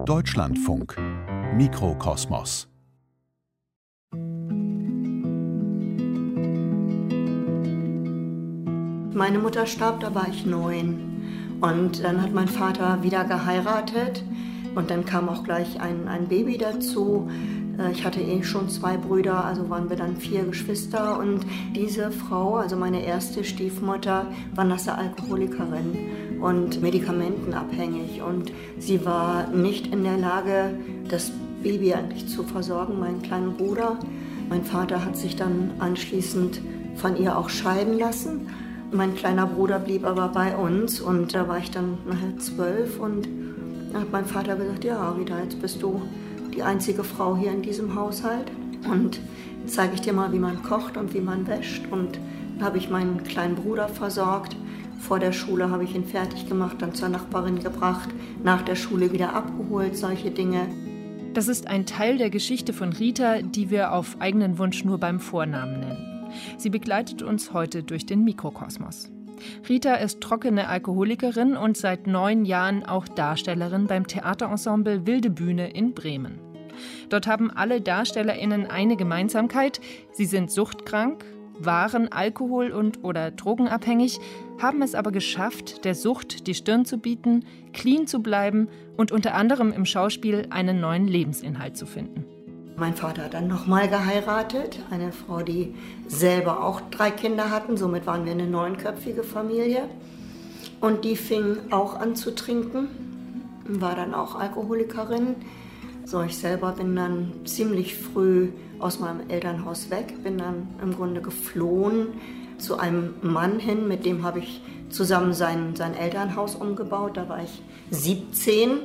Deutschlandfunk Mikrokosmos Meine Mutter starb, da war ich neun. Und dann hat mein Vater wieder geheiratet. Und dann kam auch gleich ein, ein Baby dazu. Äh, ich hatte eh schon zwei Brüder, also waren wir dann vier Geschwister. Und diese Frau, also meine erste Stiefmutter, war nasse Alkoholikerin und medikamentenabhängig. Und sie war nicht in der Lage, das Baby eigentlich zu versorgen, meinen kleinen Bruder. Mein Vater hat sich dann anschließend von ihr auch scheiden lassen. Mein kleiner Bruder blieb aber bei uns und da war ich dann nachher zwölf und hat mein Vater gesagt, ja, wieder, jetzt bist du die einzige Frau hier in diesem Haushalt und zeige ich dir mal, wie man kocht und wie man wäscht. Und dann habe ich meinen kleinen Bruder versorgt. Vor der Schule habe ich ihn fertig gemacht, dann zur Nachbarin gebracht, nach der Schule wieder abgeholt, solche Dinge. Das ist ein Teil der Geschichte von Rita, die wir auf eigenen Wunsch nur beim Vornamen nennen. Sie begleitet uns heute durch den Mikrokosmos. Rita ist trockene Alkoholikerin und seit neun Jahren auch Darstellerin beim Theaterensemble Wilde Bühne in Bremen. Dort haben alle DarstellerInnen eine Gemeinsamkeit: Sie sind suchtkrank, waren alkohol- und oder drogenabhängig, haben es aber geschafft, der Sucht die Stirn zu bieten, clean zu bleiben und unter anderem im Schauspiel einen neuen Lebensinhalt zu finden. Mein Vater hat dann nochmal geheiratet, eine Frau, die selber auch drei Kinder hatten. Somit waren wir eine neunköpfige Familie. Und die fing auch an zu trinken, war dann auch Alkoholikerin. So, ich selber bin dann ziemlich früh aus meinem Elternhaus weg, bin dann im Grunde geflohen zu einem Mann hin, mit dem habe ich zusammen sein, sein Elternhaus umgebaut. Da war ich 17.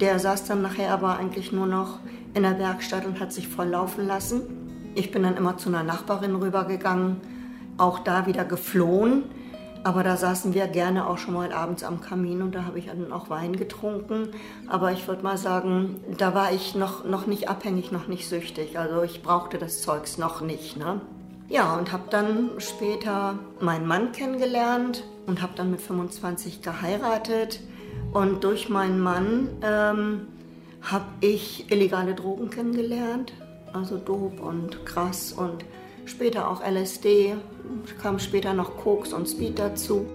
Der saß dann nachher aber eigentlich nur noch in der Werkstatt und hat sich volllaufen lassen. Ich bin dann immer zu einer Nachbarin rübergegangen, auch da wieder geflohen. Aber da saßen wir gerne auch schon mal abends am Kamin und da habe ich dann auch Wein getrunken. Aber ich würde mal sagen, da war ich noch, noch nicht abhängig, noch nicht süchtig. Also ich brauchte das Zeugs noch nicht. Ne? Ja, und habe dann später meinen Mann kennengelernt und habe dann mit 25 geheiratet. Und durch meinen Mann ähm, habe ich illegale Drogen kennengelernt, also Dope und Gras und später auch LSD, kam später noch Koks und Speed dazu.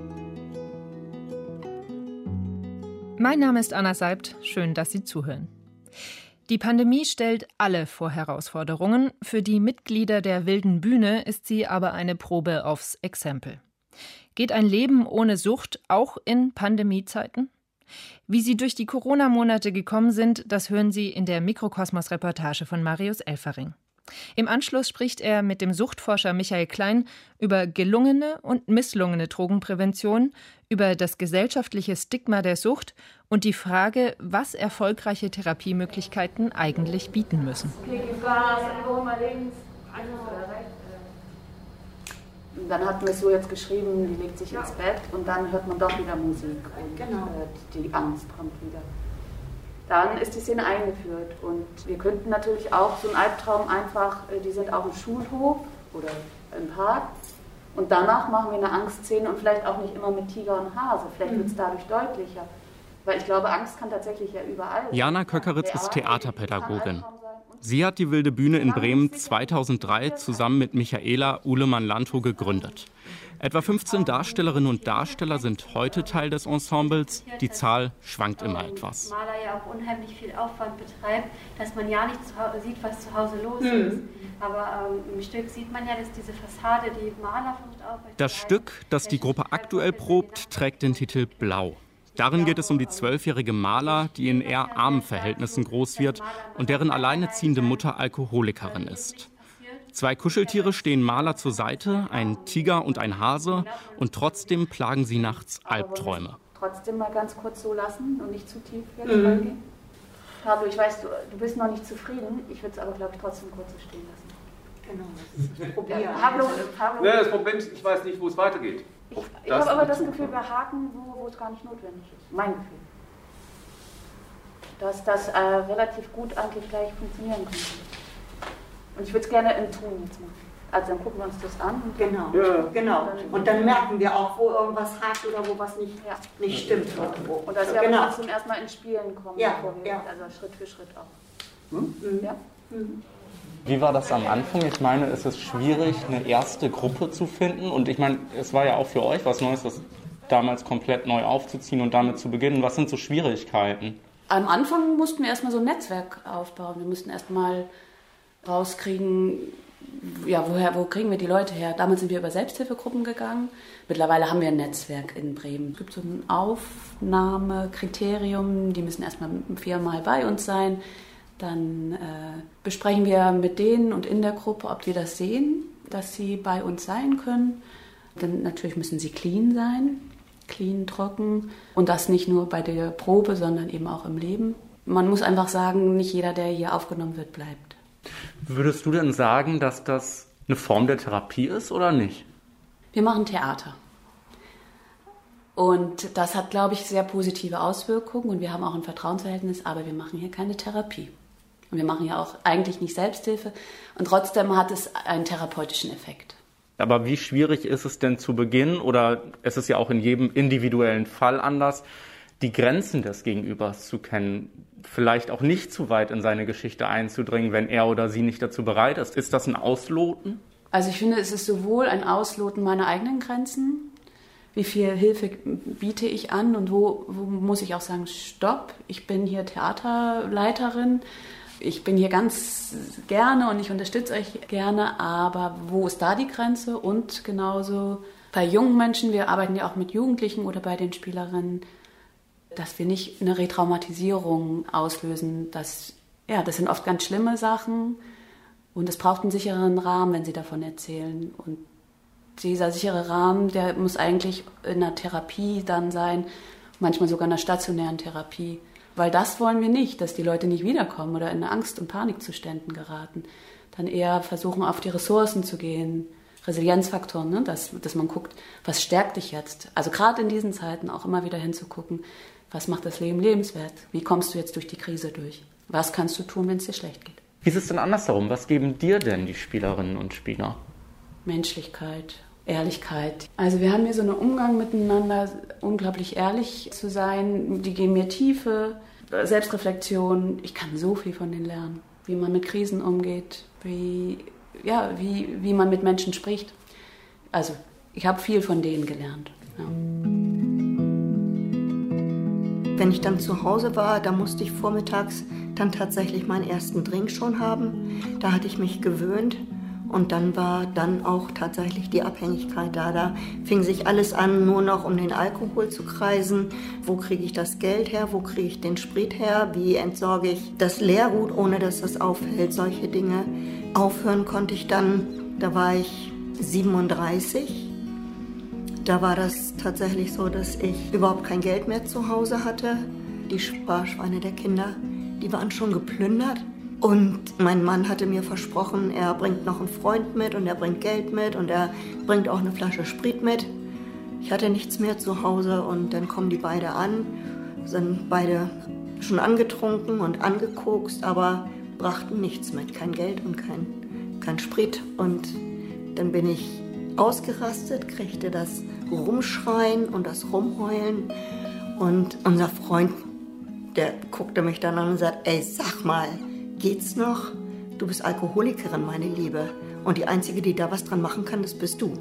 Mein Name ist Anna Seibt, schön, dass Sie zuhören. Die Pandemie stellt alle vor Herausforderungen, für die Mitglieder der wilden Bühne ist sie aber eine Probe aufs Exempel. Geht ein Leben ohne Sucht auch in Pandemiezeiten? Wie sie durch die Corona-Monate gekommen sind, das hören Sie in der Mikrokosmos-Reportage von Marius Elfering. Im Anschluss spricht er mit dem Suchtforscher Michael Klein über gelungene und misslungene Drogenprävention, über das gesellschaftliche Stigma der Sucht und die Frage, was erfolgreiche Therapiemöglichkeiten eigentlich bieten müssen. Und dann wir es so jetzt geschrieben, die legt sich ins Bett und dann hört man doch wieder Musik und genau. die Angst kommt wieder. Dann ist die Szene eingeführt und wir könnten natürlich auch so einen Albtraum einfach, äh, die sind auf dem Schulhof oder im Park und danach machen wir eine Angstszene und vielleicht auch nicht immer mit Tiger und Hase, vielleicht mhm. wird es dadurch deutlicher. Weil ich glaube, Angst kann tatsächlich ja überall. Jana Köckeritz ist Theaterpädagogin. Sie hat die Wilde Bühne in Bremen 2003 zusammen mit Michaela Uhlemann-Lanto gegründet. Etwa 15 Darstellerinnen und Darsteller sind heute Teil des Ensembles. Die Zahl schwankt immer etwas. Maler ja auch unheimlich viel Aufwand betreibt, dass man ja nicht sieht, was zu Hause los mhm. ist. Aber ähm, im Stück sieht man ja, dass diese Fassade die Maler versucht Das Stück, das die Gruppe aktuell probt, trägt den Titel Blau. Darin geht es um die zwölfjährige Maler, die in eher armen Verhältnissen groß wird und deren alleineziehende Mutter Alkoholikerin ist. Zwei Kuscheltiere stehen Maler zur Seite, ein Tiger und ein Hase, und trotzdem plagen sie nachts Albträume. Trotzdem mal ganz kurz so lassen und nicht zu tief jetzt mhm. reingehen. Pablo, ich weiß, du, du bist noch nicht zufrieden. Ich würde es aber, glaube ich, trotzdem kurz so stehen lassen. Genau, das ist das Problem. Ja, Pablo, Pablo. Ja, das Problem ist, ich weiß nicht, wo es weitergeht. Ich, ich habe aber das Gefühl, wir haken, wo, wo es gar nicht notwendig ist. Mein Gefühl. Dass das äh, relativ gut eigentlich gleich funktionieren könnte. Und ich würde es gerne im Ton jetzt machen. Also dann gucken wir uns das an. Genau, ja. genau. Und dann merken wir auch, wo irgendwas hakt oder wo was nicht, ja. nicht stimmt irgendwo. Und dass wir genau. aber trotzdem erstmal ins Spielen kommen, ja. wir, ja. also Schritt für Schritt auch. Hm? Mhm. Ja? Mhm. Wie war das am Anfang? Ich meine, es ist schwierig, eine erste Gruppe zu finden. Und ich meine, es war ja auch für euch was Neues, das damals komplett neu aufzuziehen und damit zu beginnen. Was sind so Schwierigkeiten? Am Anfang mussten wir erstmal so ein Netzwerk aufbauen. Wir mussten erstmal rauskriegen, ja, woher, wo kriegen wir die Leute her? Damals sind wir über Selbsthilfegruppen gegangen. Mittlerweile haben wir ein Netzwerk in Bremen. Es gibt so ein Aufnahmekriterium, die müssen erstmal viermal bei uns sein. Dann äh, besprechen wir mit denen und in der Gruppe, ob wir das sehen, dass sie bei uns sein können. Dann natürlich müssen sie clean sein, clean, trocken. Und das nicht nur bei der Probe, sondern eben auch im Leben. Man muss einfach sagen, nicht jeder, der hier aufgenommen wird, bleibt. Würdest du denn sagen, dass das eine Form der Therapie ist oder nicht? Wir machen Theater. Und das hat, glaube ich, sehr positive Auswirkungen und wir haben auch ein Vertrauensverhältnis, aber wir machen hier keine Therapie. Und wir machen ja auch eigentlich nicht Selbsthilfe und trotzdem hat es einen therapeutischen Effekt. Aber wie schwierig ist es denn zu Beginn oder es ist ja auch in jedem individuellen Fall anders, die Grenzen des Gegenübers zu kennen? Vielleicht auch nicht zu weit in seine Geschichte einzudringen, wenn er oder sie nicht dazu bereit ist. Ist das ein Ausloten? Also ich finde, es ist sowohl ein Ausloten meiner eigenen Grenzen, wie viel Hilfe biete ich an und wo, wo muss ich auch sagen, stopp, ich bin hier Theaterleiterin, ich bin hier ganz gerne und ich unterstütze euch gerne, aber wo ist da die Grenze? Und genauso bei jungen Menschen, wir arbeiten ja auch mit Jugendlichen oder bei den Spielerinnen, dass wir nicht eine Retraumatisierung auslösen. Das, ja, das sind oft ganz schlimme Sachen und es braucht einen sicheren Rahmen, wenn Sie davon erzählen. Und dieser sichere Rahmen, der muss eigentlich in einer Therapie dann sein, manchmal sogar in einer stationären Therapie. Weil das wollen wir nicht, dass die Leute nicht wiederkommen oder in Angst- und Panikzuständen geraten. Dann eher versuchen, auf die Ressourcen zu gehen, Resilienzfaktoren, ne? dass, dass man guckt, was stärkt dich jetzt? Also gerade in diesen Zeiten auch immer wieder hinzugucken, was macht das Leben lebenswert? Wie kommst du jetzt durch die Krise durch? Was kannst du tun, wenn es dir schlecht geht? Wie ist es denn andersherum? Was geben dir denn die Spielerinnen und Spieler? Menschlichkeit, Ehrlichkeit. Also wir haben hier so einen Umgang miteinander, unglaublich ehrlich zu sein. Die geben mir Tiefe, Selbstreflexion. Ich kann so viel von denen lernen. Wie man mit Krisen umgeht, wie, ja, wie, wie man mit Menschen spricht. Also ich habe viel von denen gelernt. Ja. Wenn ich dann zu Hause war, da musste ich vormittags dann tatsächlich meinen ersten Drink schon haben. Da hatte ich mich gewöhnt und dann war dann auch tatsächlich die Abhängigkeit da. Da fing sich alles an, nur noch um den Alkohol zu kreisen. Wo kriege ich das Geld her? Wo kriege ich den Sprit her? Wie entsorge ich das Leergut, ohne dass das auffällt? Solche Dinge. Aufhören konnte ich dann, da war ich 37 da war das tatsächlich so, dass ich überhaupt kein Geld mehr zu Hause hatte. Die Sparschweine der Kinder, die waren schon geplündert. Und mein Mann hatte mir versprochen, er bringt noch einen Freund mit und er bringt Geld mit und er bringt auch eine Flasche Sprit mit. Ich hatte nichts mehr zu Hause und dann kommen die beide an, sind beide schon angetrunken und angekokst, aber brachten nichts mit, kein Geld und kein, kein Sprit. Und dann bin ich ausgerastet, kriegte das Rumschreien und das Rumheulen. Und unser Freund, der guckte mich dann an und sagte, ey, sag mal, geht's noch? Du bist Alkoholikerin, meine Liebe. Und die Einzige, die da was dran machen kann, das bist du.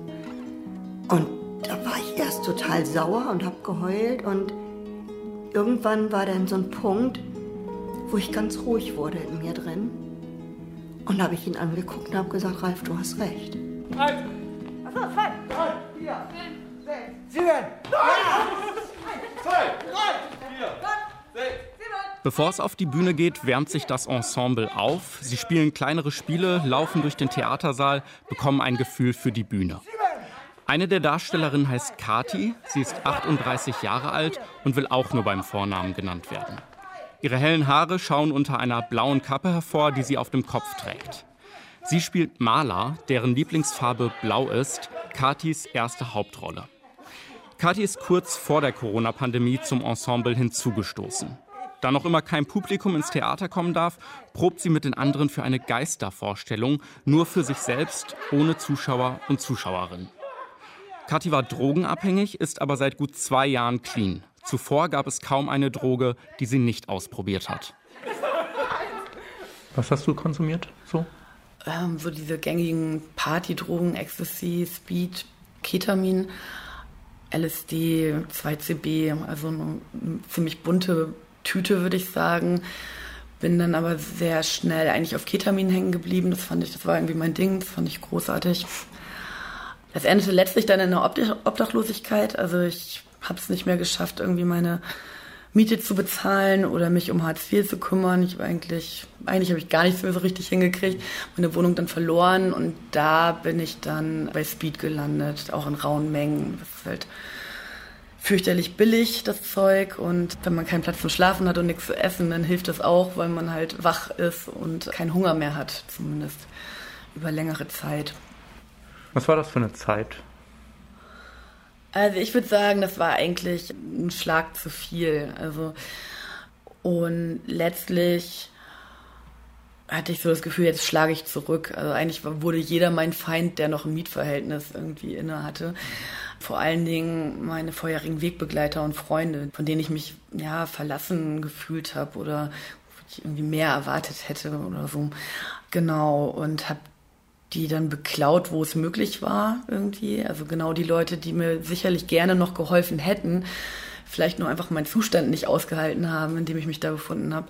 Und da war ich erst total sauer und hab geheult. Und irgendwann war dann so ein Punkt, wo ich ganz ruhig wurde in mir drin. Und da habe ich ihn angeguckt und habe gesagt, Ralf, du hast recht. Ralf! Achso, zwei, drei, vier, sieben, zwei, drei, vier, sechs. Bevor es auf die Bühne geht, wärmt sich das Ensemble auf. Sie spielen kleinere Spiele, laufen durch den Theatersaal, bekommen ein Gefühl für die Bühne. Eine der Darstellerinnen heißt Kati. Sie ist 38 Jahre alt und will auch nur beim Vornamen genannt werden. Ihre hellen Haare schauen unter einer blauen Kappe hervor, die sie auf dem Kopf trägt. Sie spielt Maler, deren Lieblingsfarbe blau ist, Katis erste Hauptrolle. Kathi ist kurz vor der Corona-Pandemie zum Ensemble hinzugestoßen. Da noch immer kein Publikum ins Theater kommen darf, probt sie mit den anderen für eine Geistervorstellung, nur für sich selbst, ohne Zuschauer und Zuschauerin. Kathi war drogenabhängig, ist aber seit gut zwei Jahren clean. Zuvor gab es kaum eine Droge, die sie nicht ausprobiert hat. Was hast du konsumiert so? Ähm, so diese gängigen Partydrogen, Ecstasy, Speed, Ketamin, LSD, 2CB, also eine ziemlich bunte Tüte, würde ich sagen. Bin dann aber sehr schnell eigentlich auf Ketamin hängen geblieben. Das fand ich, das war irgendwie mein Ding, das fand ich großartig. Es endete letztlich dann in der Obdachlosigkeit. Also ich habe es nicht mehr geschafft, irgendwie meine Miete zu bezahlen oder mich um Hartz IV zu kümmern. Ich war eigentlich, eigentlich habe ich gar nichts mehr so richtig hingekriegt. Meine Wohnung dann verloren und da bin ich dann bei Speed gelandet, auch in rauen Mengen. Das ist halt fürchterlich billig, das Zeug. Und wenn man keinen Platz zum Schlafen hat und nichts zu essen, dann hilft das auch, weil man halt wach ist und keinen Hunger mehr hat, zumindest über längere Zeit. Was war das für eine Zeit? Also ich würde sagen, das war eigentlich ein Schlag zu viel. Also und letztlich hatte ich so das Gefühl, jetzt schlage ich zurück. Also eigentlich wurde jeder mein Feind, der noch ein Mietverhältnis irgendwie inne hatte. Vor allen Dingen meine vorherigen Wegbegleiter und Freunde, von denen ich mich ja verlassen gefühlt habe oder ich irgendwie mehr erwartet hätte oder so. Genau und habe die dann beklaut, wo es möglich war irgendwie. Also genau die Leute, die mir sicherlich gerne noch geholfen hätten, vielleicht nur einfach meinen Zustand nicht ausgehalten haben, in dem ich mich da befunden habe.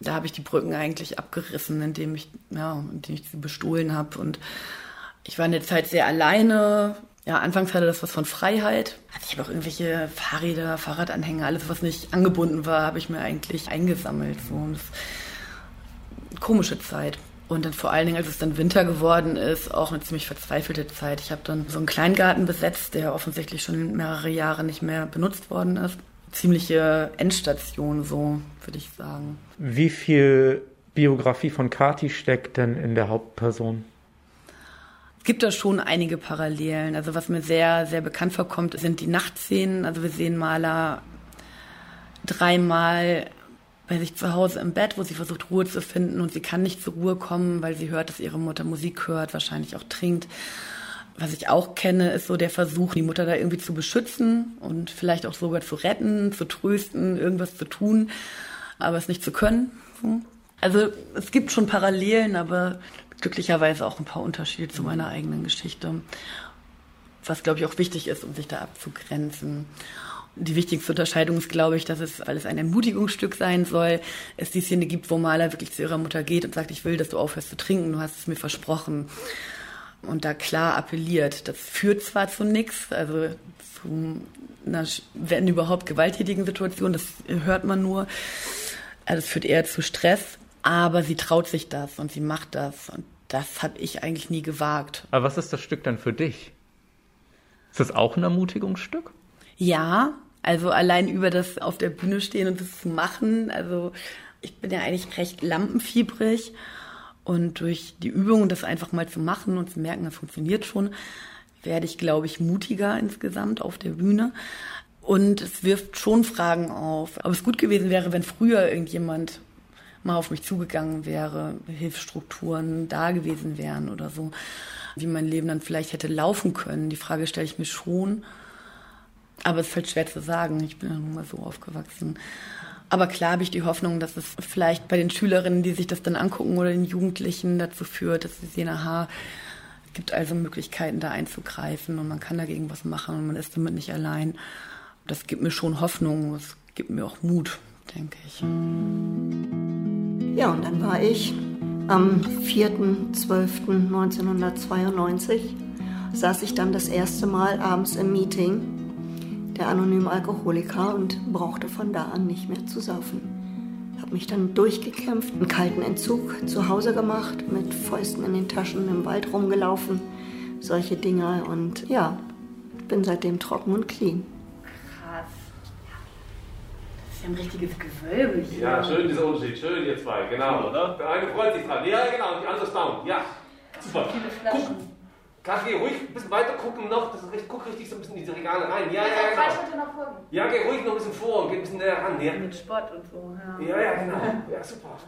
Da habe ich die Brücken eigentlich abgerissen, indem ich, ja, indem ich sie bestohlen habe. Und ich war in der Zeit sehr alleine. Ja, anfangs hatte das was von Freiheit. Ich habe auch irgendwelche Fahrräder, Fahrradanhänger, alles, was nicht angebunden war, habe ich mir eigentlich eingesammelt. So. Und das, komische Zeit. Und dann vor allen Dingen, als es dann Winter geworden ist, auch eine ziemlich verzweifelte Zeit. Ich habe dann so einen Kleingarten besetzt, der offensichtlich schon mehrere Jahre nicht mehr benutzt worden ist. Ziemliche Endstation, so würde ich sagen. Wie viel Biografie von Kati steckt denn in der Hauptperson? Es gibt da schon einige Parallelen. Also was mir sehr, sehr bekannt vorkommt, sind die Nachtszenen. Also wir sehen Maler dreimal bei sich zu Hause im Bett, wo sie versucht, Ruhe zu finden und sie kann nicht zur Ruhe kommen, weil sie hört, dass ihre Mutter Musik hört, wahrscheinlich auch trinkt. Was ich auch kenne, ist so der Versuch, die Mutter da irgendwie zu beschützen und vielleicht auch sogar zu retten, zu trösten, irgendwas zu tun, aber es nicht zu können. Also es gibt schon Parallelen, aber glücklicherweise auch ein paar Unterschiede zu meiner eigenen Geschichte, was glaube ich auch wichtig ist, um sich da abzugrenzen. Die wichtigste Unterscheidung ist, glaube ich, dass es, weil es ein Ermutigungsstück sein soll, es die Szene gibt, wo Maler wirklich zu ihrer Mutter geht und sagt, ich will, dass du aufhörst zu trinken, du hast es mir versprochen. Und da klar appelliert. Das führt zwar zu nichts, also zu einer, wenn überhaupt, gewalttätigen Situation, das hört man nur. Also es führt eher zu Stress, aber sie traut sich das und sie macht das. Und das habe ich eigentlich nie gewagt. Aber was ist das Stück dann für dich? Ist das auch ein Ermutigungsstück? Ja, also allein über das auf der Bühne stehen und das zu machen. Also ich bin ja eigentlich recht lampenfiebrig und durch die Übung, das einfach mal zu machen und zu merken, das funktioniert schon, werde ich, glaube ich, mutiger insgesamt auf der Bühne. Und es wirft schon Fragen auf. Aber es gut gewesen wäre, wenn früher irgendjemand mal auf mich zugegangen wäre, Hilfsstrukturen da gewesen wären oder so, wie mein Leben dann vielleicht hätte laufen können. Die Frage stelle ich mir schon. Aber es ist halt schwer zu sagen. Ich bin ja nun mal so aufgewachsen. Aber klar habe ich die Hoffnung, dass es vielleicht bei den Schülerinnen, die sich das dann angucken oder den Jugendlichen dazu führt, dass sie sehen, aha, es gibt also Möglichkeiten, da einzugreifen und man kann dagegen was machen und man ist damit nicht allein. Das gibt mir schon Hoffnung, es gibt mir auch Mut, denke ich. Ja, und dann war ich am 4.12.1992, saß ich dann das erste Mal abends im Meeting der anonyme Alkoholiker und brauchte von da an nicht mehr zu saufen. Habe mich dann durchgekämpft, einen kalten Entzug zu Hause gemacht, mit Fäusten in den Taschen im Wald rumgelaufen, solche Dinge und ja, bin seitdem trocken und clean. Krass. Das ist ja ein richtiges Gewölbe hier. Ja, schön dieser Unterschied, schön ihr zwei, genau. Ne? Der eine freut sich dran, ja genau, die andere staunt, ja. Super. Viele Flaschen. Kannst du ruhig ein bisschen weiter gucken noch, das ist recht, guck richtig so ein bisschen in diese Regale rein. Ja, ja, ja. Genau. Zwei Schritte nach vorne. Ja, geh ruhig noch ein bisschen vor und geh ein bisschen näher ran. Ja. Mit Sport und so, ja. Ja, ja, genau. Ja, super.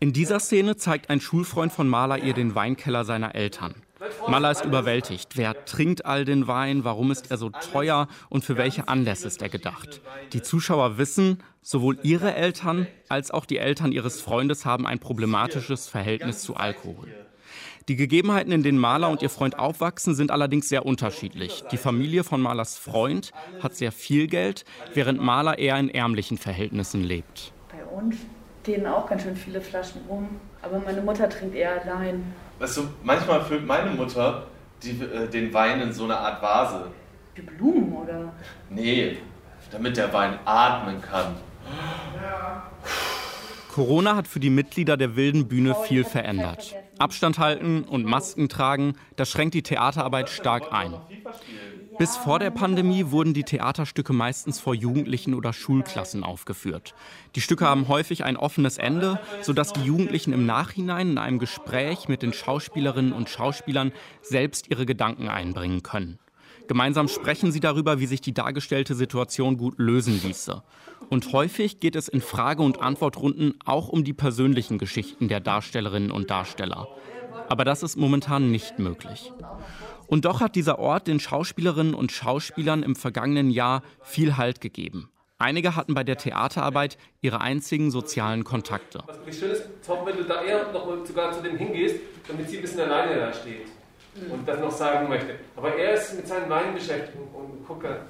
In dieser Szene zeigt ein Schulfreund von Maler ihr den Weinkeller seiner Eltern. Maler ist überwältigt. Wer trinkt all den Wein? Warum ist er so teuer? Und für welche Anlässe ist er gedacht? Die Zuschauer wissen, sowohl ihre Eltern als auch die Eltern ihres Freundes haben ein problematisches Verhältnis zu Alkohol. Die Gegebenheiten, in denen Maler und ihr Freund aufwachsen, sind allerdings sehr unterschiedlich. Die Familie von Malers Freund hat sehr viel Geld, während Maler eher in ärmlichen Verhältnissen lebt. Bei uns stehen auch ganz schön viele Flaschen rum, aber meine Mutter trinkt eher allein. Weißt du, manchmal füllt meine Mutter die, äh, den Wein in so eine Art Vase. Die Blumen, oder? Nee, damit der Wein atmen kann. Ja. Corona hat für die Mitglieder der Wilden Bühne viel verändert. Abstand halten und Masken tragen, das schränkt die Theaterarbeit stark ein. Bis vor der Pandemie wurden die Theaterstücke meistens vor Jugendlichen oder Schulklassen aufgeführt. Die Stücke haben häufig ein offenes Ende, sodass die Jugendlichen im Nachhinein in einem Gespräch mit den Schauspielerinnen und Schauspielern selbst ihre Gedanken einbringen können. Gemeinsam sprechen sie darüber, wie sich die dargestellte Situation gut lösen ließe. Und häufig geht es in Frage- und Antwortrunden auch um die persönlichen Geschichten der Darstellerinnen und Darsteller. Aber das ist momentan nicht möglich. Und doch hat dieser Ort den Schauspielerinnen und Schauspielern im vergangenen Jahr viel Halt gegeben. Einige hatten bei der Theaterarbeit ihre einzigen sozialen Kontakte. Was schön ist, Tom, wenn du da eher noch sogar zu dem hingehst, damit sie ein bisschen alleine da steht und das noch sagen möchte. Aber er ist mit seinen Weinen beschäftigt und gucke.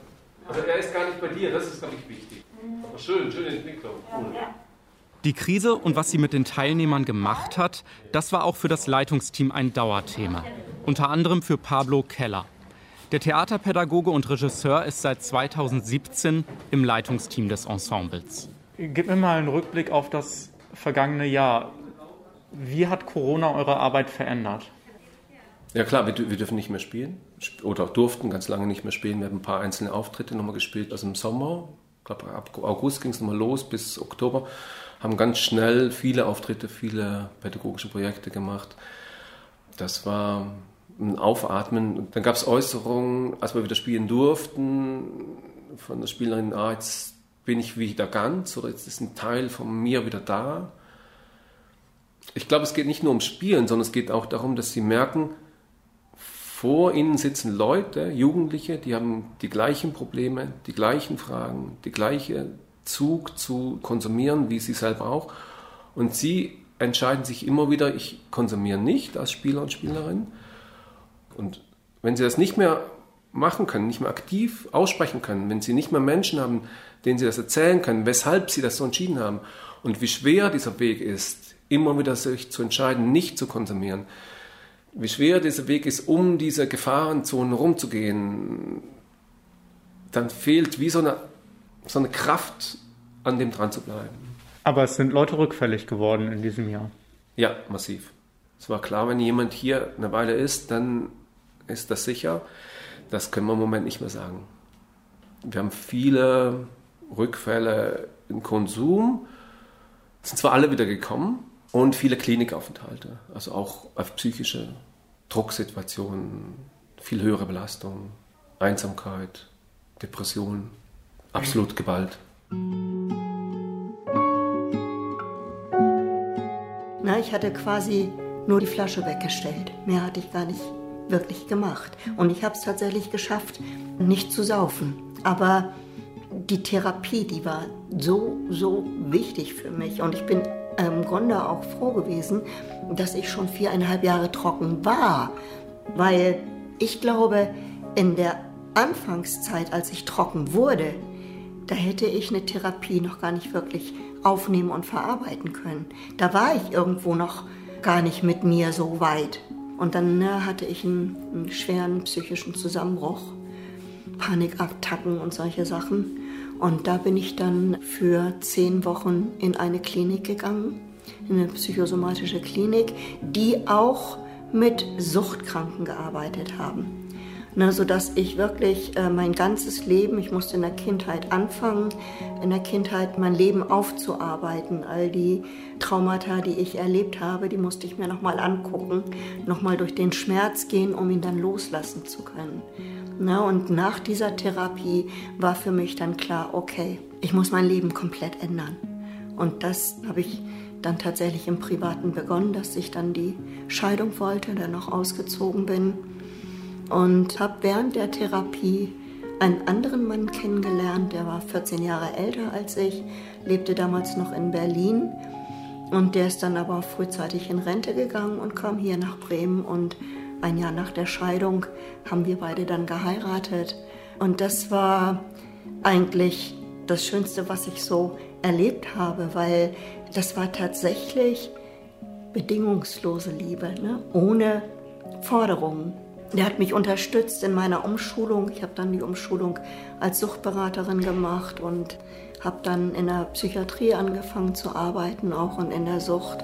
Also er ist gar nicht bei dir, das ist, glaube ich, wichtig. Schön, schöne Entwicklung. Cool. Die Krise und was sie mit den Teilnehmern gemacht hat, das war auch für das Leitungsteam ein Dauerthema. Unter anderem für Pablo Keller. Der Theaterpädagoge und Regisseur ist seit 2017 im Leitungsteam des Ensembles. Gib mir mal einen Rückblick auf das vergangene Jahr. Wie hat Corona eure Arbeit verändert? Ja klar, wir, wir, dürfen nicht mehr spielen oder durften ganz lange nicht mehr spielen. Wir haben ein paar einzelne Auftritte nochmal gespielt, also im Sommer. Glaube, ab August ging es nochmal los bis Oktober. Haben ganz schnell viele Auftritte, viele pädagogische Projekte gemacht. Das war ein Aufatmen. Dann gab es Äußerungen, als wir wieder spielen durften, von der Spielerin, ah, jetzt bin ich wieder ganz oder jetzt ist ein Teil von mir wieder da. Ich glaube, es geht nicht nur ums Spielen, sondern es geht auch darum, dass sie merken, vor ihnen sitzen Leute, Jugendliche, die haben die gleichen Probleme, die gleichen Fragen, die gleiche Zug zu konsumieren, wie sie selber auch. Und sie entscheiden sich immer wieder, ich konsumiere nicht als Spieler und Spielerin. Und wenn sie das nicht mehr machen können, nicht mehr aktiv aussprechen können, wenn sie nicht mehr Menschen haben, denen sie das erzählen können, weshalb sie das so entschieden haben und wie schwer dieser Weg ist, immer wieder sich zu entscheiden, nicht zu konsumieren, wie schwer dieser Weg ist, um diese Gefahrenzonen rumzugehen, dann fehlt wie so eine, so eine Kraft, an dem dran zu bleiben. Aber es sind Leute rückfällig geworden in diesem Jahr. Ja, massiv. Es war klar, wenn jemand hier eine Weile ist, dann ist das sicher. Das können wir im Moment nicht mehr sagen. Wir haben viele Rückfälle im Konsum, sind zwar alle wieder gekommen, und viele Klinikaufenthalte, also auch auf psychische Drucksituationen, viel höhere Belastung, Einsamkeit, Depression, absolut Gewalt. Na, ich hatte quasi nur die Flasche weggestellt. Mehr hatte ich gar nicht wirklich gemacht. Und ich habe es tatsächlich geschafft, nicht zu saufen. Aber die Therapie, die war so, so wichtig für mich. Und ich bin im Grunde auch froh gewesen, dass ich schon viereinhalb Jahre trocken war, weil ich glaube, in der Anfangszeit, als ich trocken wurde, da hätte ich eine Therapie noch gar nicht wirklich aufnehmen und verarbeiten können. Da war ich irgendwo noch gar nicht mit mir so weit. Und dann ne, hatte ich einen, einen schweren psychischen Zusammenbruch, Panikattacken und solche Sachen. Und da bin ich dann für zehn Wochen in eine Klinik gegangen, in eine psychosomatische Klinik, die auch mit Suchtkranken gearbeitet haben. Ne, sodass ich wirklich äh, mein ganzes Leben, ich musste in der Kindheit anfangen, in der Kindheit mein Leben aufzuarbeiten. All die Traumata, die ich erlebt habe, die musste ich mir nochmal angucken, nochmal durch den Schmerz gehen, um ihn dann loslassen zu können. Ne, und nach dieser Therapie war für mich dann klar, okay, ich muss mein Leben komplett ändern. Und das habe ich dann tatsächlich im Privaten begonnen, dass ich dann die Scheidung wollte, dann noch ausgezogen bin und habe während der Therapie einen anderen Mann kennengelernt, der war 14 Jahre älter als ich, lebte damals noch in Berlin und der ist dann aber frühzeitig in Rente gegangen und kam hier nach Bremen und ein Jahr nach der Scheidung haben wir beide dann geheiratet und das war eigentlich das Schönste, was ich so erlebt habe, weil das war tatsächlich bedingungslose Liebe, ne? ohne Forderungen. Der hat mich unterstützt in meiner Umschulung. Ich habe dann die Umschulung als Suchtberaterin gemacht und habe dann in der Psychiatrie angefangen zu arbeiten, auch und in der Sucht.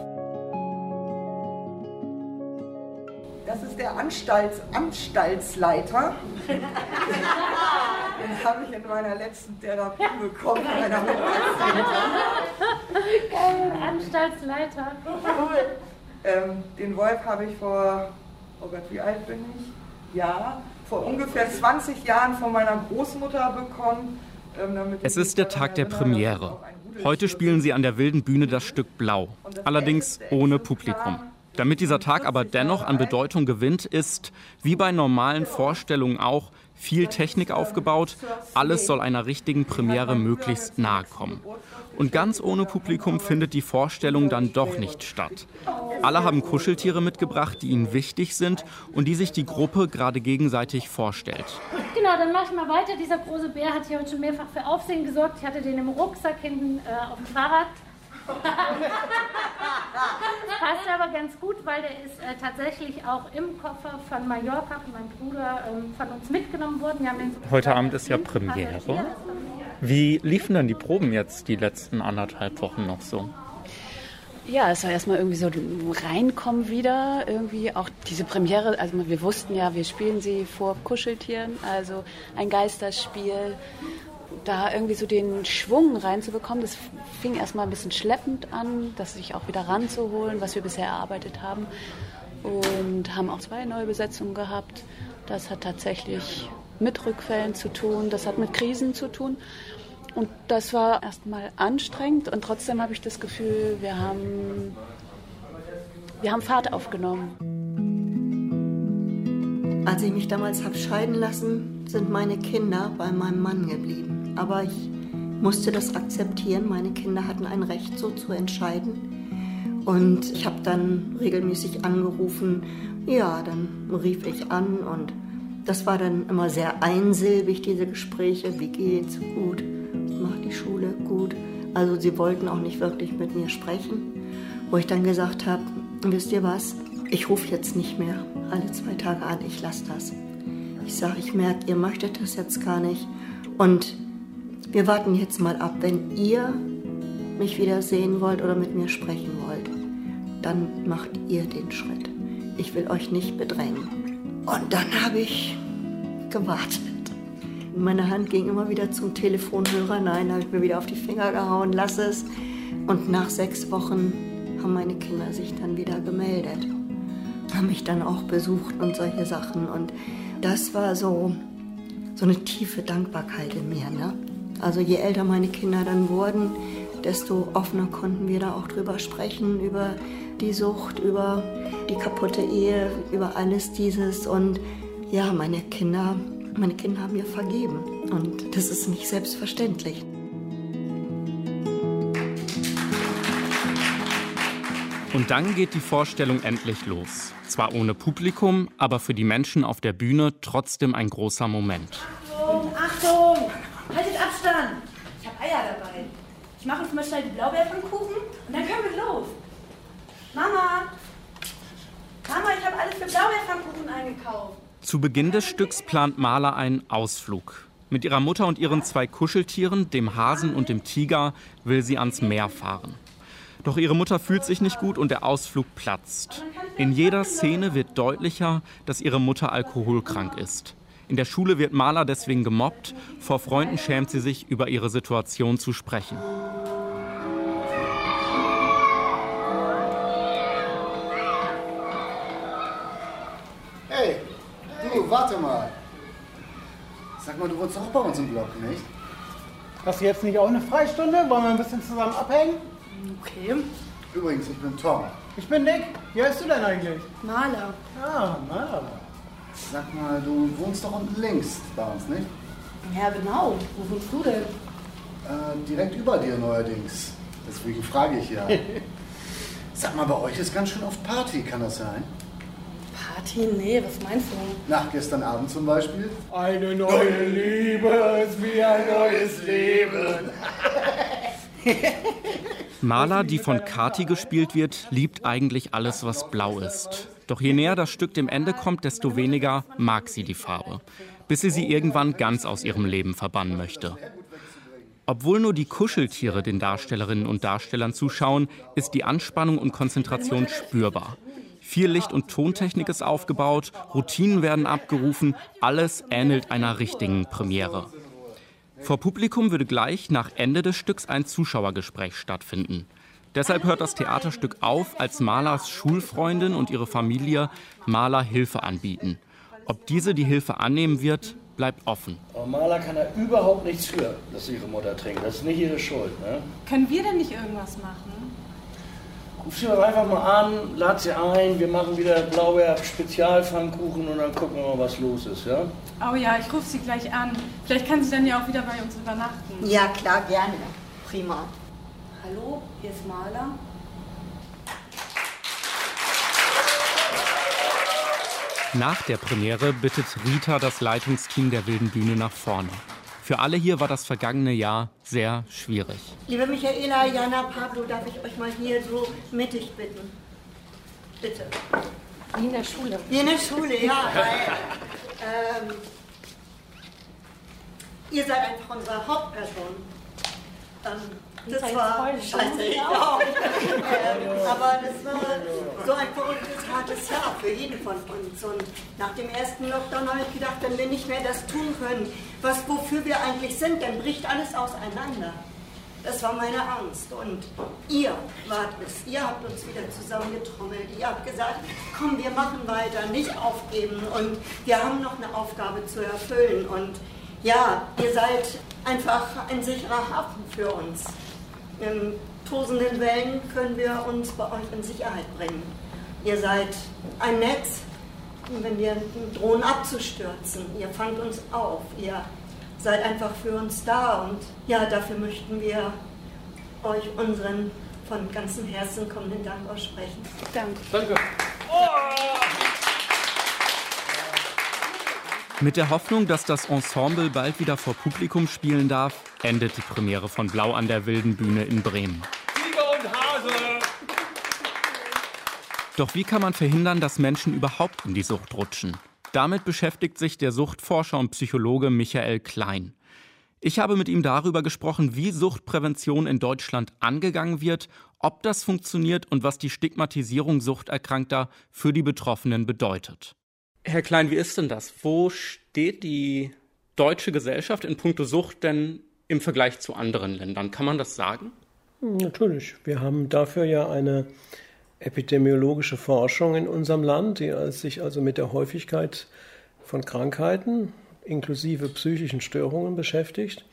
Das ist der Anstalts Anstaltsleiter. Den habe ich in meiner letzten Therapie bekommen, meiner Anstaltsleiter. Cool. Ähm, den Wolf habe ich vor, oh Gott, wie alt bin ich? Ja, vor ungefähr 20 Jahren von meiner Großmutter bekommen. Ähm, es ist der Tag der Premiere. Heute spielen sie an der wilden Bühne das Stück Blau, allerdings ohne Publikum. Damit dieser Tag aber dennoch an Bedeutung gewinnt, ist, wie bei normalen Vorstellungen auch, viel Technik aufgebaut. Alles soll einer richtigen Premiere möglichst nahe kommen. Und ganz ohne Publikum findet die Vorstellung dann doch nicht statt. Alle haben Kuscheltiere mitgebracht, die ihnen wichtig sind und die sich die Gruppe gerade gegenseitig vorstellt. Genau, dann mache ich mal weiter. Dieser große Bär hat hier heute schon mehrfach für Aufsehen gesorgt. Ich hatte den im Rucksack hinten äh, auf dem Fahrrad. Passt aber ganz gut, weil der ist äh, tatsächlich auch im Koffer von Mallorca, von meinem Bruder, ähm, von uns mitgenommen worden. Heute Abend ist ja Premiere. Wie liefen dann die Proben jetzt die letzten anderthalb Wochen noch so? Ja, es war erstmal irgendwie so reinkommen wieder, irgendwie auch diese Premiere, also wir wussten ja, wir spielen sie vor Kuscheltieren, also ein Geisterspiel. Da irgendwie so den Schwung reinzubekommen, das fing erstmal ein bisschen schleppend an, das sich auch wieder ranzuholen, was wir bisher erarbeitet haben. Und haben auch zwei neue Besetzungen gehabt. Das hat tatsächlich mit Rückfällen zu tun, das hat mit Krisen zu tun. Und das war erstmal anstrengend und trotzdem habe ich das Gefühl, wir haben, wir haben Fahrt aufgenommen. Als ich mich damals habe scheiden lassen, sind meine Kinder bei meinem Mann geblieben. Aber ich musste das akzeptieren. Meine Kinder hatten ein Recht, so zu entscheiden. Und ich habe dann regelmäßig angerufen. Ja, dann rief ich an und das war dann immer sehr einsilbig, diese Gespräche. Wie geht's? Gut macht die Schule gut. Also sie wollten auch nicht wirklich mit mir sprechen. Wo ich dann gesagt habe, wisst ihr was, ich rufe jetzt nicht mehr alle zwei Tage an, ich lasse das. Ich sage, ich merke, ihr möchtet das jetzt gar nicht. Und wir warten jetzt mal ab, wenn ihr mich wieder sehen wollt oder mit mir sprechen wollt, dann macht ihr den Schritt. Ich will euch nicht bedrängen. Und dann habe ich gewartet. Meine Hand ging immer wieder zum Telefonhörer. Nein, habe ich mir wieder auf die Finger gehauen, lass es. Und nach sechs Wochen haben meine Kinder sich dann wieder gemeldet. Haben mich dann auch besucht und solche Sachen. Und das war so, so eine tiefe Dankbarkeit in mir. Ne? Also je älter meine Kinder dann wurden, desto offener konnten wir da auch drüber sprechen, über die Sucht, über die kaputte Ehe, über alles dieses. Und ja, meine Kinder meine Kinder haben mir vergeben und das ist nicht selbstverständlich. Und dann geht die Vorstellung endlich los. Zwar ohne Publikum, aber für die Menschen auf der Bühne trotzdem ein großer Moment. Achtung, Achtung! Abstand! Ich habe Eier dabei. Ich mache uns mal schnell die Blaubeerpfannkuchen und dann können wir los. Mama! Mama, ich habe alles für Blaubeerpfannkuchen eingekauft. Zu Beginn des Stücks plant Maler einen Ausflug. Mit ihrer Mutter und ihren zwei Kuscheltieren, dem Hasen und dem Tiger, will sie ans Meer fahren. Doch ihre Mutter fühlt sich nicht gut und der Ausflug platzt. In jeder Szene wird deutlicher, dass ihre Mutter alkoholkrank ist. In der Schule wird Maler deswegen gemobbt. Vor Freunden schämt sie sich, über ihre Situation zu sprechen. Hey, du, warte mal. Sag mal, du wohnst auch bei uns im Block, nicht? Hast du jetzt nicht auch eine Freistunde? Wollen wir ein bisschen zusammen abhängen? Okay. Übrigens, ich bin Tom. Ich bin Nick. Wie heißt du denn eigentlich? Maler. Ah, Maler. Sag mal, du wohnst doch unten links bei uns, nicht? Ja, genau. Wo wohnst du denn? Äh, direkt über dir neuerdings. Deswegen frage ich ja. Sag mal, bei euch ist ganz schön oft Party, kann das sein? Party? Nee, was meinst du? Nach gestern Abend zum Beispiel? Eine neue Liebe ist wie ein neues Leben. Maler, die von Kati gespielt wird, liebt eigentlich alles, was blau ist. Doch je näher das Stück dem Ende kommt, desto weniger mag sie die Farbe, bis sie sie irgendwann ganz aus ihrem Leben verbannen möchte. Obwohl nur die Kuscheltiere den Darstellerinnen und Darstellern zuschauen, ist die Anspannung und Konzentration spürbar. Viel Licht- und Tontechnik ist aufgebaut, Routinen werden abgerufen, alles ähnelt einer richtigen Premiere. Vor Publikum würde gleich nach Ende des Stücks ein Zuschauergespräch stattfinden. Deshalb hört das Theaterstück auf, als Malers Schulfreundin und ihre Familie Maler Hilfe anbieten. Ob diese die Hilfe annehmen wird, bleibt offen. Aber Maler kann da überhaupt nichts für, dass ihre Mutter trinkt. Das ist nicht ihre Schuld. Ne? Können wir denn nicht irgendwas machen? Ruf sie doch einfach mal an, lad sie ein, wir machen wieder Blaubeer-Spezialpfannkuchen und dann gucken wir mal, was los ist, ja? Oh ja, ich rufe sie gleich an. Vielleicht kann sie dann ja auch wieder bei uns übernachten. Ja, klar, gerne. Prima. Hallo, hier ist Maler. Nach der Premiere bittet Rita das Leitungsteam der Wilden Bühne nach vorne. Für alle hier war das vergangene Jahr sehr schwierig. Liebe Michaela, Jana, Pablo, darf ich euch mal hier so mittig bitten? Bitte. Wie in der Schule. Wie in der Schule, ja. Weil, ähm, ihr seid einfach unsere Hauptperson. Ähm, das seid war scheiße, ich auch. ähm, aber das war so ein verrücktes, hartes Jahr für jeden von uns. Und nach dem ersten Lockdown habe ich gedacht, wenn wir nicht mehr das tun können, was, wofür wir eigentlich sind, dann bricht alles auseinander. Das war meine Angst. Und ihr wart es. Ihr habt uns wieder zusammengetrommelt. Ihr habt gesagt, komm, wir machen weiter, nicht aufgeben. Und wir haben noch eine Aufgabe zu erfüllen. Und ja, ihr seid einfach ein sicherer Hafen für uns. In tosenden Wellen können wir uns bei euch in Sicherheit bringen. Ihr seid ein Netz, wenn wir drohen abzustürzen. Ihr fangt uns auf. Ihr seid einfach für uns da. Und ja, dafür möchten wir euch unseren von ganzem Herzen kommenden Dank aussprechen. Danke. Danke. Mit der Hoffnung, dass das Ensemble bald wieder vor Publikum spielen darf, endet die Premiere von Blau an der Wilden Bühne in Bremen. Tiger und Hase! Doch wie kann man verhindern, dass Menschen überhaupt in die Sucht rutschen? Damit beschäftigt sich der Suchtforscher und Psychologe Michael Klein. Ich habe mit ihm darüber gesprochen, wie Suchtprävention in Deutschland angegangen wird, ob das funktioniert und was die Stigmatisierung Suchterkrankter für die Betroffenen bedeutet. Herr Klein, wie ist denn das? Wo steht die deutsche Gesellschaft in puncto Sucht denn im Vergleich zu anderen Ländern? Kann man das sagen? Natürlich. Wir haben dafür ja eine epidemiologische Forschung in unserem Land, die sich also mit der Häufigkeit von Krankheiten inklusive psychischen Störungen beschäftigt.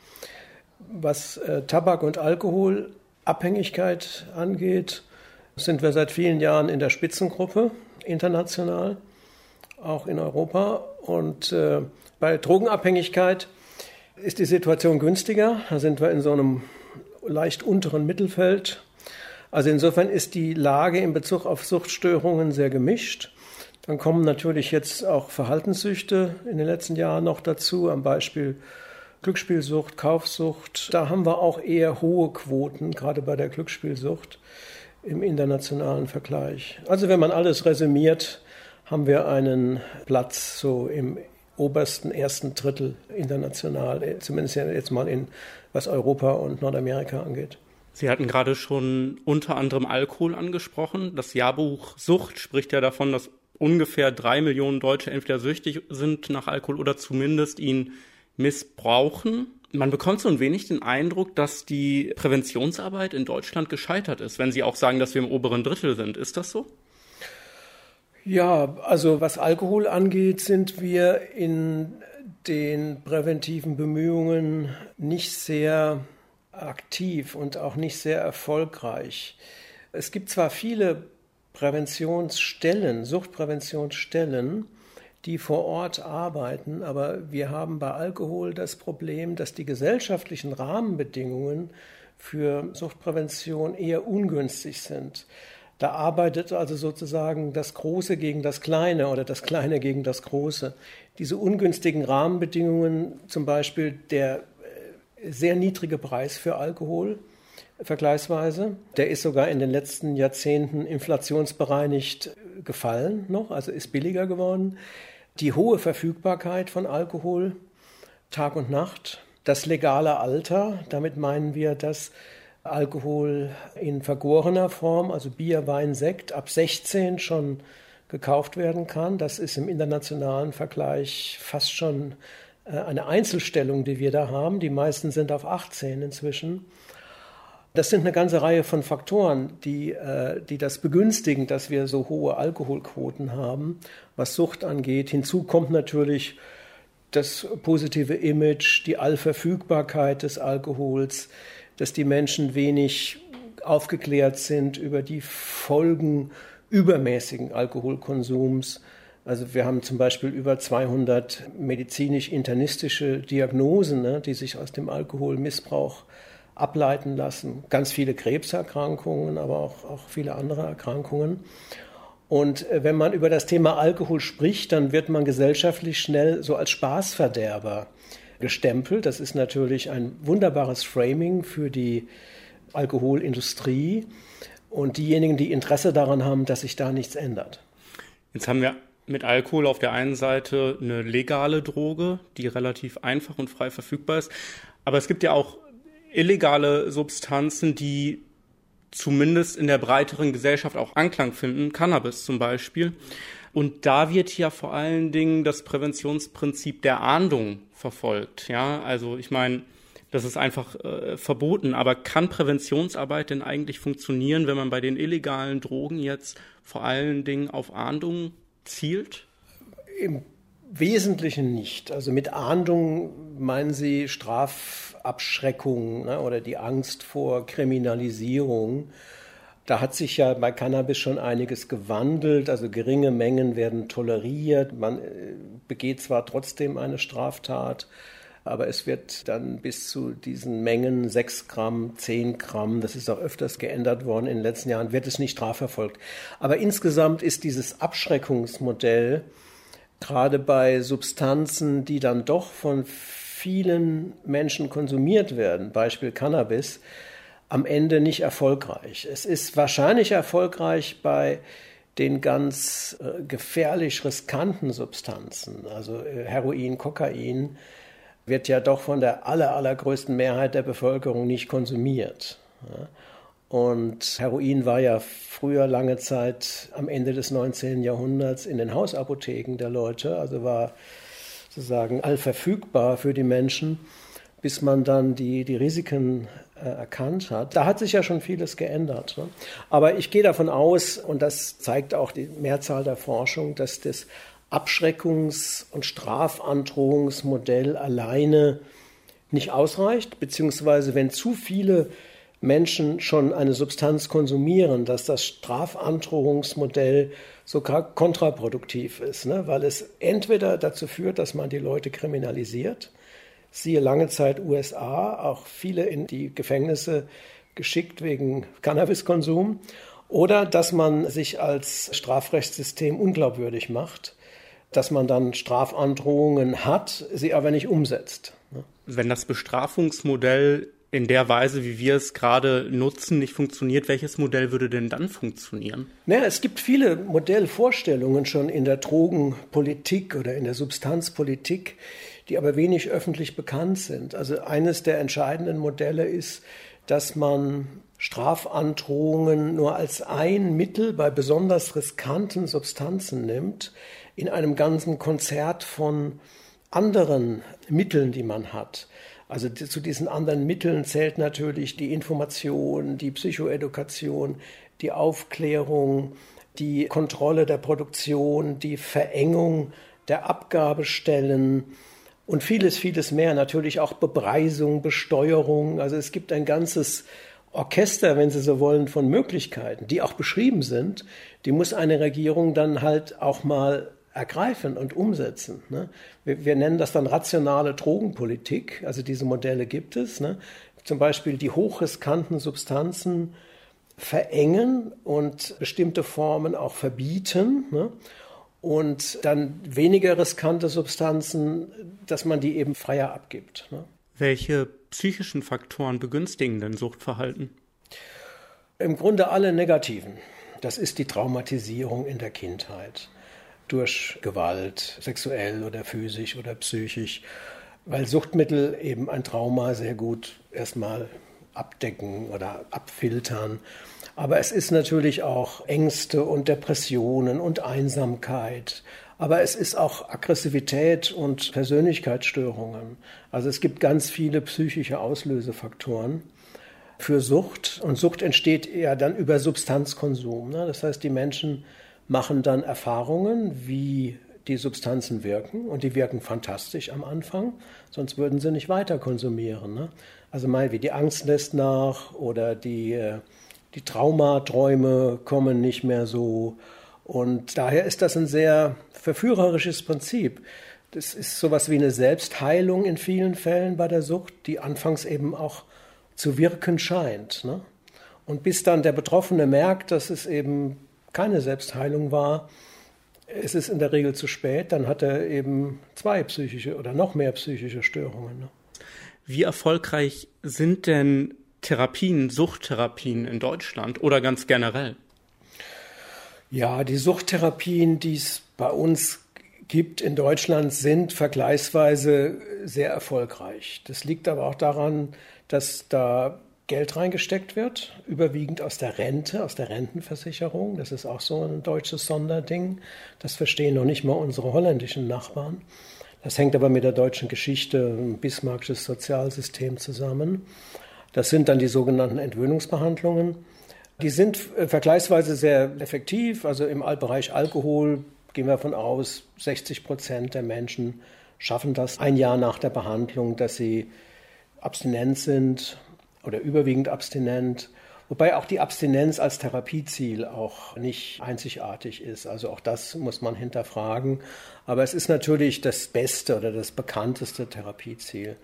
Was äh, Tabak- und Alkoholabhängigkeit angeht, sind wir seit vielen Jahren in der Spitzengruppe international, auch in Europa. Und äh, bei Drogenabhängigkeit ist die Situation günstiger. Da sind wir in so einem leicht unteren Mittelfeld. Also insofern ist die Lage in Bezug auf Suchtstörungen sehr gemischt. Dann kommen natürlich jetzt auch Verhaltenssüchte in den letzten Jahren noch dazu, am Beispiel Glücksspielsucht, Kaufsucht. Da haben wir auch eher hohe Quoten, gerade bei der Glücksspielsucht im internationalen Vergleich. Also wenn man alles resümiert, haben wir einen Platz so im obersten ersten Drittel international, zumindest jetzt mal in was Europa und Nordamerika angeht. Sie hatten gerade schon unter anderem Alkohol angesprochen. Das Jahrbuch Sucht spricht ja davon, dass ungefähr drei Millionen Deutsche entweder süchtig sind nach Alkohol oder zumindest ihn missbrauchen. Man bekommt so ein wenig den Eindruck, dass die Präventionsarbeit in Deutschland gescheitert ist, wenn Sie auch sagen, dass wir im oberen Drittel sind. Ist das so? Ja, also was Alkohol angeht, sind wir in den präventiven Bemühungen nicht sehr aktiv und auch nicht sehr erfolgreich. Es gibt zwar viele Präventionsstellen, Suchtpräventionsstellen, die vor Ort arbeiten, aber wir haben bei Alkohol das Problem, dass die gesellschaftlichen Rahmenbedingungen für Suchtprävention eher ungünstig sind. Da arbeitet also sozusagen das Große gegen das Kleine oder das Kleine gegen das Große. Diese ungünstigen Rahmenbedingungen, zum Beispiel der äh, sehr niedrige Preis für Alkohol, vergleichsweise. Der ist sogar in den letzten Jahrzehnten inflationsbereinigt äh, gefallen noch, also ist billiger geworden. Die hohe Verfügbarkeit von Alkohol, Tag und Nacht, das legale Alter, damit meinen wir, dass Alkohol in vergorener Form, also Bier, Wein, Sekt, ab 16 schon gekauft werden kann. Das ist im internationalen Vergleich fast schon äh, eine Einzelstellung, die wir da haben. Die meisten sind auf 18 inzwischen. Das sind eine ganze Reihe von Faktoren, die, äh, die das begünstigen, dass wir so hohe Alkoholquoten haben, was Sucht angeht. Hinzu kommt natürlich das positive Image, die Allverfügbarkeit des Alkohols, dass die Menschen wenig aufgeklärt sind über die Folgen übermäßigen Alkoholkonsums. Also wir haben zum Beispiel über 200 medizinisch-internistische Diagnosen, ne, die sich aus dem Alkoholmissbrauch ableiten lassen. Ganz viele Krebserkrankungen, aber auch, auch viele andere Erkrankungen. Und äh, wenn man über das Thema Alkohol spricht, dann wird man gesellschaftlich schnell so als Spaßverderber gestempelt. Das ist natürlich ein wunderbares Framing für die Alkoholindustrie und diejenigen, die Interesse daran haben, dass sich da nichts ändert. Jetzt haben wir mit Alkohol auf der einen Seite eine legale Droge, die relativ einfach und frei verfügbar ist. Aber es gibt ja auch illegale Substanzen, die zumindest in der breiteren Gesellschaft auch Anklang finden, Cannabis zum Beispiel. Und da wird ja vor allen Dingen das Präventionsprinzip der Ahndung verfolgt. Ja, also ich meine, das ist einfach äh, verboten. Aber kann Präventionsarbeit denn eigentlich funktionieren, wenn man bei den illegalen Drogen jetzt vor allen Dingen auf Ahndung zielt? Im Wesentlichen nicht. Also mit Ahndung meinen Sie Strafabschreckung ne, oder die Angst vor Kriminalisierung. Da hat sich ja bei Cannabis schon einiges gewandelt. Also geringe Mengen werden toleriert. Man äh, begeht zwar trotzdem eine Straftat, aber es wird dann bis zu diesen Mengen 6 Gramm, 10 Gramm, das ist auch öfters geändert worden in den letzten Jahren, wird es nicht strafverfolgt. Aber insgesamt ist dieses Abschreckungsmodell gerade bei Substanzen, die dann doch von vielen Menschen konsumiert werden, Beispiel Cannabis, am Ende nicht erfolgreich. Es ist wahrscheinlich erfolgreich bei den ganz äh, gefährlich riskanten Substanzen, also äh, Heroin, Kokain, wird ja doch von der aller, allergrößten Mehrheit der Bevölkerung nicht konsumiert. Ja. Und Heroin war ja früher lange Zeit am Ende des 19. Jahrhunderts in den Hausapotheken der Leute, also war sozusagen allverfügbar für die Menschen, bis man dann die, die Risiken erkannt hat. Da hat sich ja schon vieles geändert. Ne? Aber ich gehe davon aus, und das zeigt auch die Mehrzahl der Forschung, dass das Abschreckungs- und Strafandrohungsmodell alleine nicht ausreicht, beziehungsweise wenn zu viele Menschen schon eine Substanz konsumieren, dass das Strafandrohungsmodell sogar kontraproduktiv ist, ne? weil es entweder dazu führt, dass man die Leute kriminalisiert, siehe lange Zeit USA, auch viele in die Gefängnisse geschickt wegen Cannabiskonsum, oder dass man sich als Strafrechtssystem unglaubwürdig macht, dass man dann Strafandrohungen hat, sie aber nicht umsetzt. Wenn das Bestrafungsmodell in der Weise, wie wir es gerade nutzen, nicht funktioniert, welches Modell würde denn dann funktionieren? Naja, es gibt viele Modellvorstellungen schon in der Drogenpolitik oder in der Substanzpolitik, die aber wenig öffentlich bekannt sind. Also eines der entscheidenden Modelle ist, dass man Strafandrohungen nur als ein Mittel bei besonders riskanten Substanzen nimmt, in einem ganzen Konzert von anderen Mitteln, die man hat. Also zu diesen anderen Mitteln zählt natürlich die Information, die Psychoedukation, die Aufklärung, die Kontrolle der Produktion, die Verengung der Abgabestellen und vieles, vieles mehr. Natürlich auch Bepreisung, Besteuerung. Also es gibt ein ganzes Orchester, wenn Sie so wollen, von Möglichkeiten, die auch beschrieben sind. Die muss eine Regierung dann halt auch mal ergreifen und umsetzen. Ne? Wir, wir, nennen das dann rationale Drogenpolitik. Also diese Modelle gibt es. Ne? Zum Beispiel die hochriskanten Substanzen verengen und bestimmte Formen auch verbieten. Ne? Und dann weniger riskante Substanzen, dass man die eben freier abgibt. Ne? Welche psychischen Faktoren begünstigen denn Suchtverhalten? Im Grunde alle negativen. Das ist die Traumatisierung in der Kindheit durch Gewalt, sexuell oder physisch oder psychisch, weil Suchtmittel eben ein Trauma sehr gut erstmal abdecken oder abfiltern. Aber es ist natürlich auch Ängste und Depressionen und Einsamkeit. Aber es ist auch Aggressivität und Persönlichkeitsstörungen. Also es gibt ganz viele psychische Auslösefaktoren für Sucht. Und Sucht entsteht ja dann über Substanzkonsum. Ne? Das heißt, die Menschen machen dann Erfahrungen, wie die Substanzen wirken und die wirken fantastisch am Anfang, sonst würden sie nicht weiter konsumieren. Ne? Also mal wie die Angst lässt nach oder die, äh, die Traumaträume kommen nicht mehr so. Und daher ist das ein sehr verführerisches Prinzip. Das ist sowas wie eine Selbstheilung in vielen Fällen bei der Sucht, die anfangs eben auch zu wirken scheint. Ne? Und bis dann der Betroffene merkt, dass es eben keine Selbstheilung war, es ist in der Regel zu spät, dann hat er eben zwei psychische oder noch mehr psychische Störungen. Ne? Wie erfolgreich sind denn Therapien, Suchttherapien in Deutschland oder ganz generell? Ja, die Suchttherapien, die es bei uns gibt in Deutschland, sind vergleichsweise sehr erfolgreich. Das liegt aber auch daran, dass da Geld reingesteckt wird, überwiegend aus der Rente, aus der Rentenversicherung. Das ist auch so ein deutsches Sonderding. Das verstehen noch nicht mal unsere holländischen Nachbarn. Das hängt aber mit der deutschen Geschichte, bismarckisches Sozialsystem zusammen. Das sind dann die sogenannten Entwöhnungsbehandlungen. Die sind äh, vergleichsweise sehr effektiv. Also im Bereich Alkohol gehen wir davon aus, 60 Prozent der Menschen schaffen das ein Jahr nach der Behandlung, dass sie abstinent sind oder überwiegend abstinent. Wobei auch die Abstinenz als Therapieziel auch nicht einzigartig ist. Also auch das muss man hinterfragen. Aber es ist natürlich das beste oder das bekannteste Therapieziel.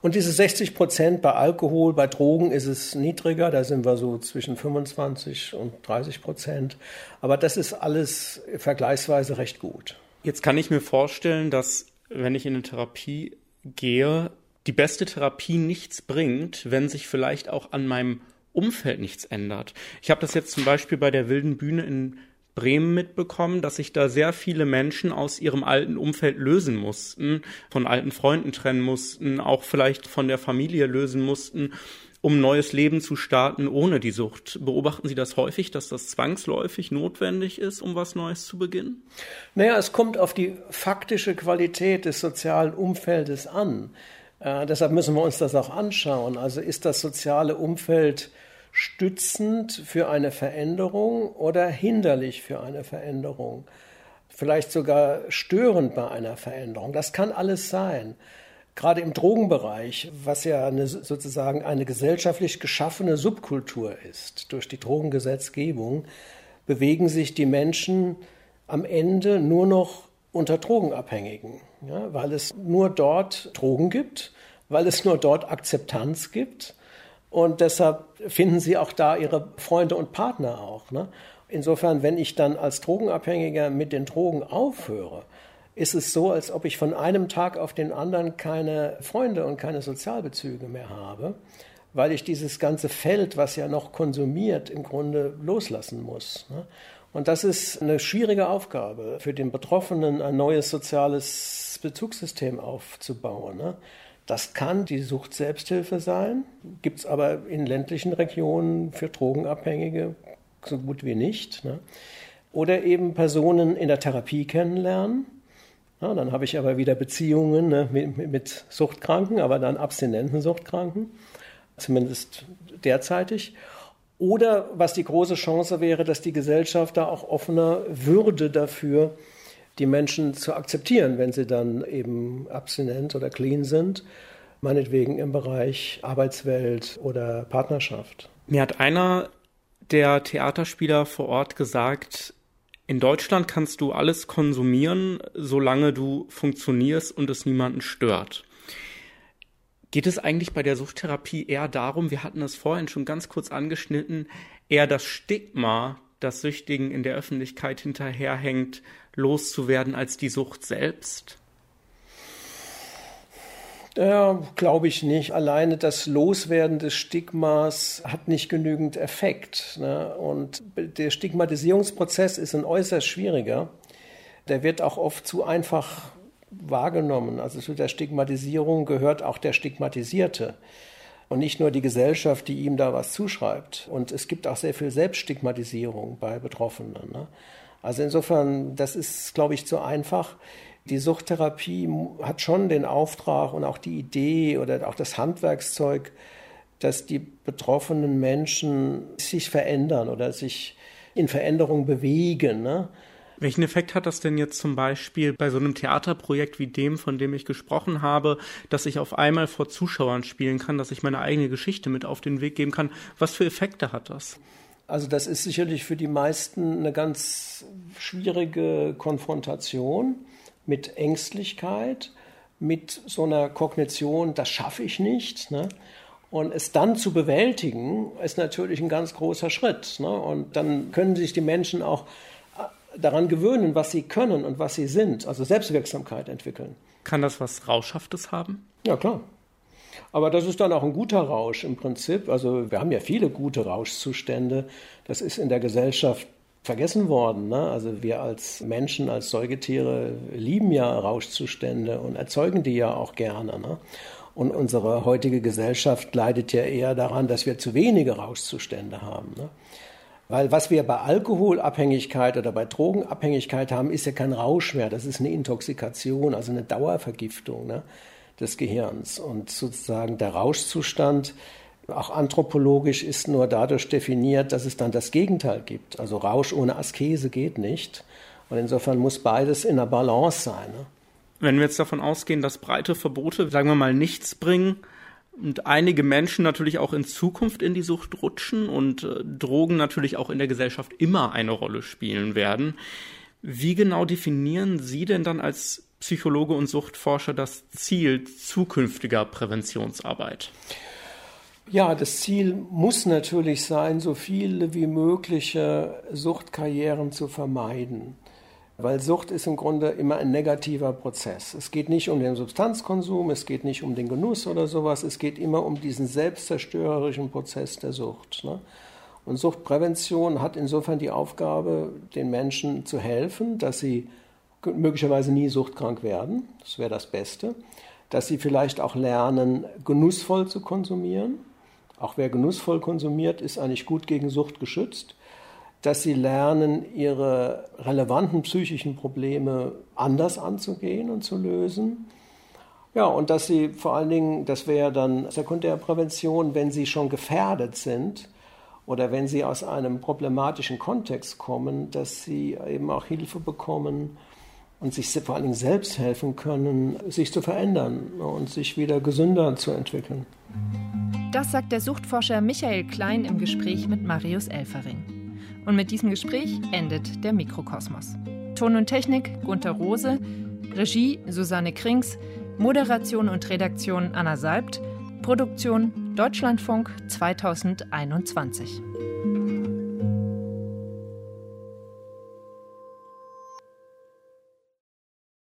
Und diese 60 Prozent bei Alkohol, bei Drogen ist es niedriger. Da sind wir so zwischen 25 und 30 Prozent. Aber das ist alles vergleichsweise recht gut. Jetzt kann ich mir vorstellen, dass wenn ich in eine Therapie gehe, die beste Therapie nichts bringt, wenn sich vielleicht auch an meinem Umfeld nichts ändert. Ich habe das jetzt zum Beispiel bei der wilden Bühne in Bremen mitbekommen, dass sich da sehr viele Menschen aus ihrem alten Umfeld lösen mussten, von alten Freunden trennen mussten, auch vielleicht von der Familie lösen mussten, um ein neues Leben zu starten ohne die Sucht. Beobachten Sie das häufig, dass das zwangsläufig notwendig ist, um was Neues zu beginnen? Naja, es kommt auf die faktische Qualität des sozialen Umfeldes an. Äh, deshalb müssen wir uns das auch anschauen. Also ist das soziale Umfeld stützend für eine Veränderung oder hinderlich für eine Veränderung? Vielleicht sogar störend bei einer Veränderung. Das kann alles sein. Gerade im Drogenbereich, was ja eine, sozusagen eine gesellschaftlich geschaffene Subkultur ist, durch die Drogengesetzgebung, bewegen sich die Menschen am Ende nur noch unter Drogenabhängigen, ja, weil es nur dort Drogen gibt, weil es nur dort Akzeptanz gibt und deshalb finden sie auch da ihre Freunde und Partner auch. Ne? Insofern, wenn ich dann als Drogenabhängiger mit den Drogen aufhöre, ist es so, als ob ich von einem Tag auf den anderen keine Freunde und keine Sozialbezüge mehr habe, weil ich dieses ganze Feld, was ja noch konsumiert, im Grunde loslassen muss. Ne? Und das ist eine schwierige Aufgabe für den Betroffenen, ein neues soziales Bezugssystem aufzubauen. Ne? Das kann die Sucht-Selbsthilfe sein, gibt es aber in ländlichen Regionen für Drogenabhängige so gut wie nicht. Ne? Oder eben Personen in der Therapie kennenlernen. Ja, dann habe ich aber wieder Beziehungen ne, mit, mit Suchtkranken, aber dann abstinenten Suchtkranken, zumindest derzeitig. Oder was die große Chance wäre, dass die Gesellschaft da auch offener würde dafür, die Menschen zu akzeptieren, wenn sie dann eben abstinent oder clean sind, meinetwegen im Bereich Arbeitswelt oder Partnerschaft. Mir hat einer der Theaterspieler vor Ort gesagt, in Deutschland kannst du alles konsumieren, solange du funktionierst und es niemanden stört. Geht es eigentlich bei der Suchttherapie eher darum, wir hatten es vorhin schon ganz kurz angeschnitten, eher das Stigma, das Süchtigen in der Öffentlichkeit hinterherhängt, loszuwerden als die Sucht selbst? Ja, glaube ich nicht. Alleine das Loswerden des Stigmas hat nicht genügend Effekt. Ne? Und der Stigmatisierungsprozess ist ein äußerst schwieriger. Der wird auch oft zu einfach wahrgenommen. Also zu der Stigmatisierung gehört auch der Stigmatisierte und nicht nur die Gesellschaft, die ihm da was zuschreibt. Und es gibt auch sehr viel Selbststigmatisierung bei Betroffenen. Ne? Also insofern, das ist, glaube ich, zu einfach. Die Suchttherapie hat schon den Auftrag und auch die Idee oder auch das Handwerkszeug, dass die betroffenen Menschen sich verändern oder sich in Veränderung bewegen. Ne? Welchen Effekt hat das denn jetzt zum Beispiel bei so einem Theaterprojekt wie dem, von dem ich gesprochen habe, dass ich auf einmal vor Zuschauern spielen kann, dass ich meine eigene Geschichte mit auf den Weg geben kann? Was für Effekte hat das? Also das ist sicherlich für die meisten eine ganz schwierige Konfrontation mit Ängstlichkeit, mit so einer Kognition, das schaffe ich nicht. Ne? Und es dann zu bewältigen, ist natürlich ein ganz großer Schritt. Ne? Und dann können sich die Menschen auch äh, daran gewöhnen, was sie können und was sie sind, also Selbstwirksamkeit entwickeln. Kann das was Rauschhaftes haben? Ja, klar. Aber das ist dann auch ein guter Rausch im Prinzip. Also wir haben ja viele gute Rauschzustände. Das ist in der Gesellschaft vergessen worden. Ne? Also wir als Menschen, als Säugetiere lieben ja Rauschzustände und erzeugen die ja auch gerne. Ne? Und unsere heutige Gesellschaft leidet ja eher daran, dass wir zu wenige Rauschzustände haben. Ne? Weil was wir bei Alkoholabhängigkeit oder bei Drogenabhängigkeit haben, ist ja kein Rausch mehr. Das ist eine Intoxikation, also eine Dauervergiftung. Ne? Des Gehirns. Und sozusagen der Rauschzustand, auch anthropologisch, ist nur dadurch definiert, dass es dann das Gegenteil gibt. Also Rausch ohne Askese geht nicht. Und insofern muss beides in der Balance sein. Ne? Wenn wir jetzt davon ausgehen, dass breite Verbote, sagen wir mal, nichts bringen, und einige Menschen natürlich auch in Zukunft in die Sucht rutschen und äh, Drogen natürlich auch in der Gesellschaft immer eine Rolle spielen werden. Wie genau definieren Sie denn dann als Psychologe und Suchtforscher das Ziel zukünftiger Präventionsarbeit? Ja, das Ziel muss natürlich sein, so viele wie mögliche Suchtkarrieren zu vermeiden. Weil Sucht ist im Grunde immer ein negativer Prozess. Es geht nicht um den Substanzkonsum, es geht nicht um den Genuss oder sowas, es geht immer um diesen selbstzerstörerischen Prozess der Sucht. Ne? Und Suchtprävention hat insofern die Aufgabe, den Menschen zu helfen, dass sie möglicherweise nie suchtkrank werden, das wäre das Beste, dass sie vielleicht auch lernen, genussvoll zu konsumieren. Auch wer genussvoll konsumiert, ist eigentlich gut gegen Sucht geschützt. Dass sie lernen, ihre relevanten psychischen Probleme anders anzugehen und zu lösen. Ja, und dass sie vor allen Dingen, das wäre dann Sekundärprävention, wenn sie schon gefährdet sind oder wenn sie aus einem problematischen Kontext kommen, dass sie eben auch Hilfe bekommen, und sich vor allen Dingen selbst helfen können, sich zu verändern und sich wieder gesünder zu entwickeln. Das sagt der Suchtforscher Michael Klein im Gespräch mit Marius Elfering. Und mit diesem Gespräch endet der Mikrokosmos. Ton und Technik Gunther Rose, Regie Susanne Krings, Moderation und Redaktion Anna Salbt, Produktion Deutschlandfunk 2021.